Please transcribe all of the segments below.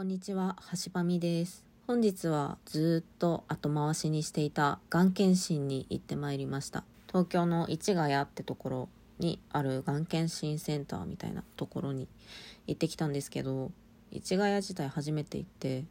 こんにちは、はしばみです。本日はずっと後回しにしていたがん検診に行ってまいりました。東京の市ヶ谷ってところにあるがん検診センターみたいなところに行ってきたんですけど、市ヶ谷自体初めて行って、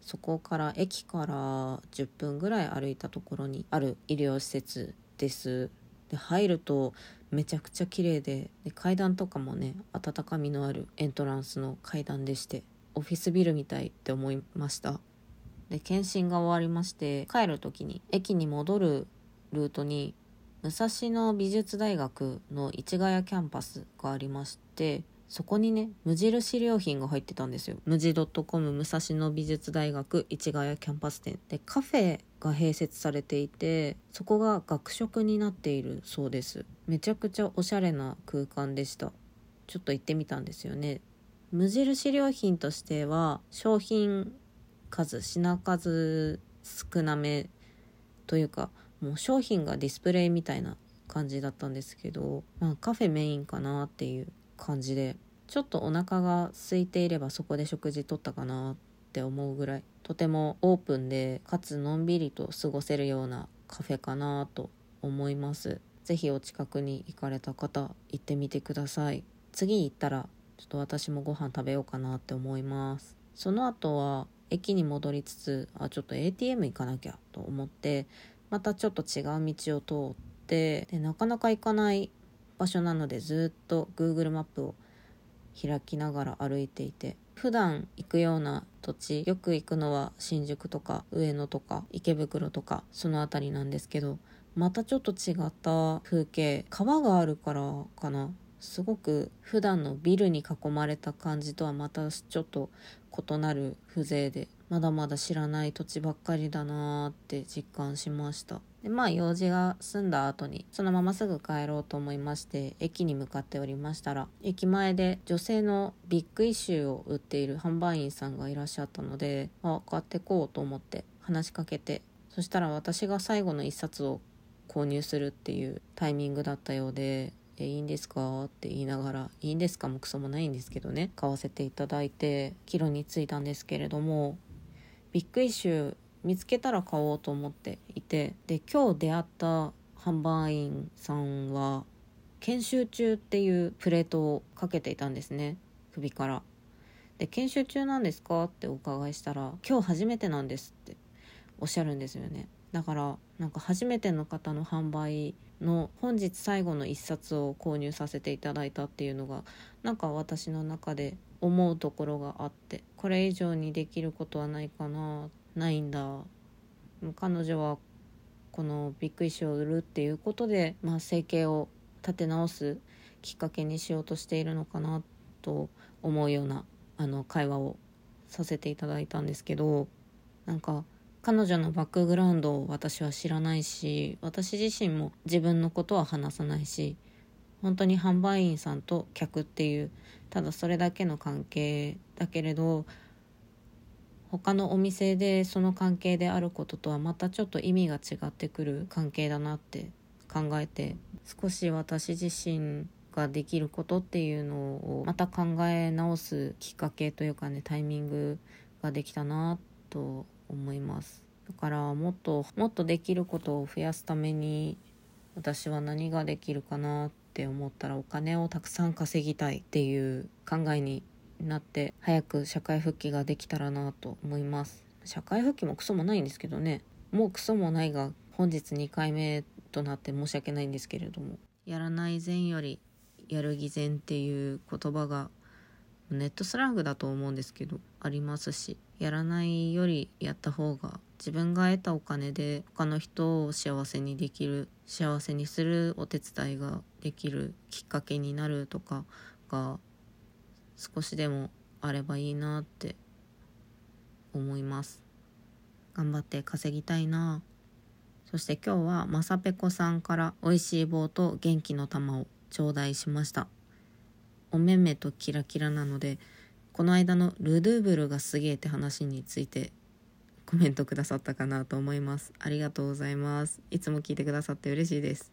そこから駅から10分ぐらい歩いたところにある医療施設です。で入るとめちゃくちゃ綺麗でで階段とかもね温かみのあるエントランスの階段でしてオフィスビルみたいって思いました。で検診が終わりまして帰る時に駅に戻るルートに武蔵野美術大学の市ヶ谷キャンパスがありましてそこにね無印良品が入ってたんですよ。 MUJI com 武蔵野美術大学市ヶ谷キャンパス店。でカフェが併設されていてそこが学食になっているそうです。めちゃくちゃおしゃれな空間でした。ちょっと行ってみたんですよね。無印良品としては商品数品数少なめというかもう商品がディスプレイみたいな感じだったんですけど、まあ、カフェメインかなっていう感じでちょっとお腹が空いていればそこで食事とったかなって思うぐらいとてもオープンでかつのんびりと過ごせるようなカフェかなと思います。是非お近くに行かれた方行ってみてください。次行ったらちょっと私もご飯食べようかなって思います。その後は駅に戻りつつあちょっと ATM 行かなきゃと思ってまたちょっと違う道を通ってでなかなか行かない場所なのでずっと Google マップを開きながら歩いていて普段行くような土地よく行くのは新宿とか上野とか池袋とかその辺りなんですけどまたちょっと違った風景川があるからかな。すごく普段のビルに囲まれた感じとはまたちょっと異なる風情でまだまだ知らない土地ばっかりだなーって実感しました。でまあ用事が済んだ後にそのまますぐ帰ろうと思いまして駅に向かっておりましたら駅前で女性のビッグイシューを売っている販売員さんがいらっしゃったのであ買ってこうと思って話しかけてそしたら私が最後の一冊を購入するっていうタイミングだったようでえいいんですか？って言いながらいいんですか？もクソもないんですけどね買わせていただいて帰路に着いたんですけれどもビッグイシュー見つけたら買おうと思っていてで今日出会った販売員さんは研修中っていうプレートをかけていたんですね首から。で研修中なんですか？ってお伺いしたら今日初めてなんですっておっしゃるんですよね。だからなんか初めての方の販売の本日最後の一冊を購入させていただいたっていうのがなんか私の中で思うところがあってこれ以上にできることはないかな。ないんだ彼女はこのビッグイシュを売るっていうことで、まあ、生計を立て直すきっかけにしようとしているのかなと思うようなあの会話をさせていただいたんですけどなんか彼女のバックグラウンドを私は知らないし私自身も自分のことは話さないし本当に販売員さんと客っていうただそれだけの関係だけれど他のお店でその関係であることとはまたちょっと意味が違ってくる関係だなって考えて少し私自身ができることっていうのをまた考え直すきっかけというかねタイミングができたなと思います。だからもっともっとできることを増やすために私は何ができるかなって思ったらお金をたくさん稼ぎたいっていう考えになって早く社会復帰ができたらなと思います。社会復帰もクソもないんですけどね。もうクソもないが本日2回目となって申し訳ないんですけれども。やらない善よりやる偽善っていう言葉がネットスラングだと思うんですけどありますしやらないよりやった方が自分が得たお金で他の人を幸せにできる幸せにするお手伝いができるきっかけになるとかが少しでもあればいいなって思います。頑張って稼ぎたいな。そして今日はまさぺこさんから美味しい棒と元気の玉を頂戴しました。お目目とキラキラなのでこの間のルドゥーブルがすげえって話についてコメントくださったかなと思います。ありがとうございます。いつも聞いてくださって嬉しいです。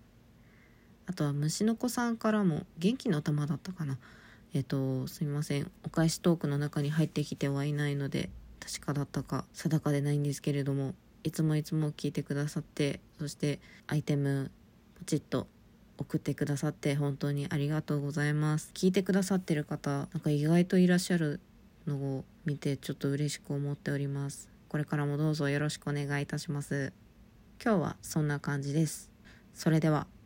あとは虫の子さんからも元気の玉だったかな。えっとすみません。お返しトークの中に入ってきてはいないので確かだったか定かでないんですけれどもいつもいつも聞いてくださってそしてアイテムポチッと送ってくださって本当にありがとうございます。聞いてくださってる方なんか意外といらっしゃるのを見てちょっと嬉しく思っております。これからもどうぞよろしくお願いいたします。今日はそんな感じです。それでは。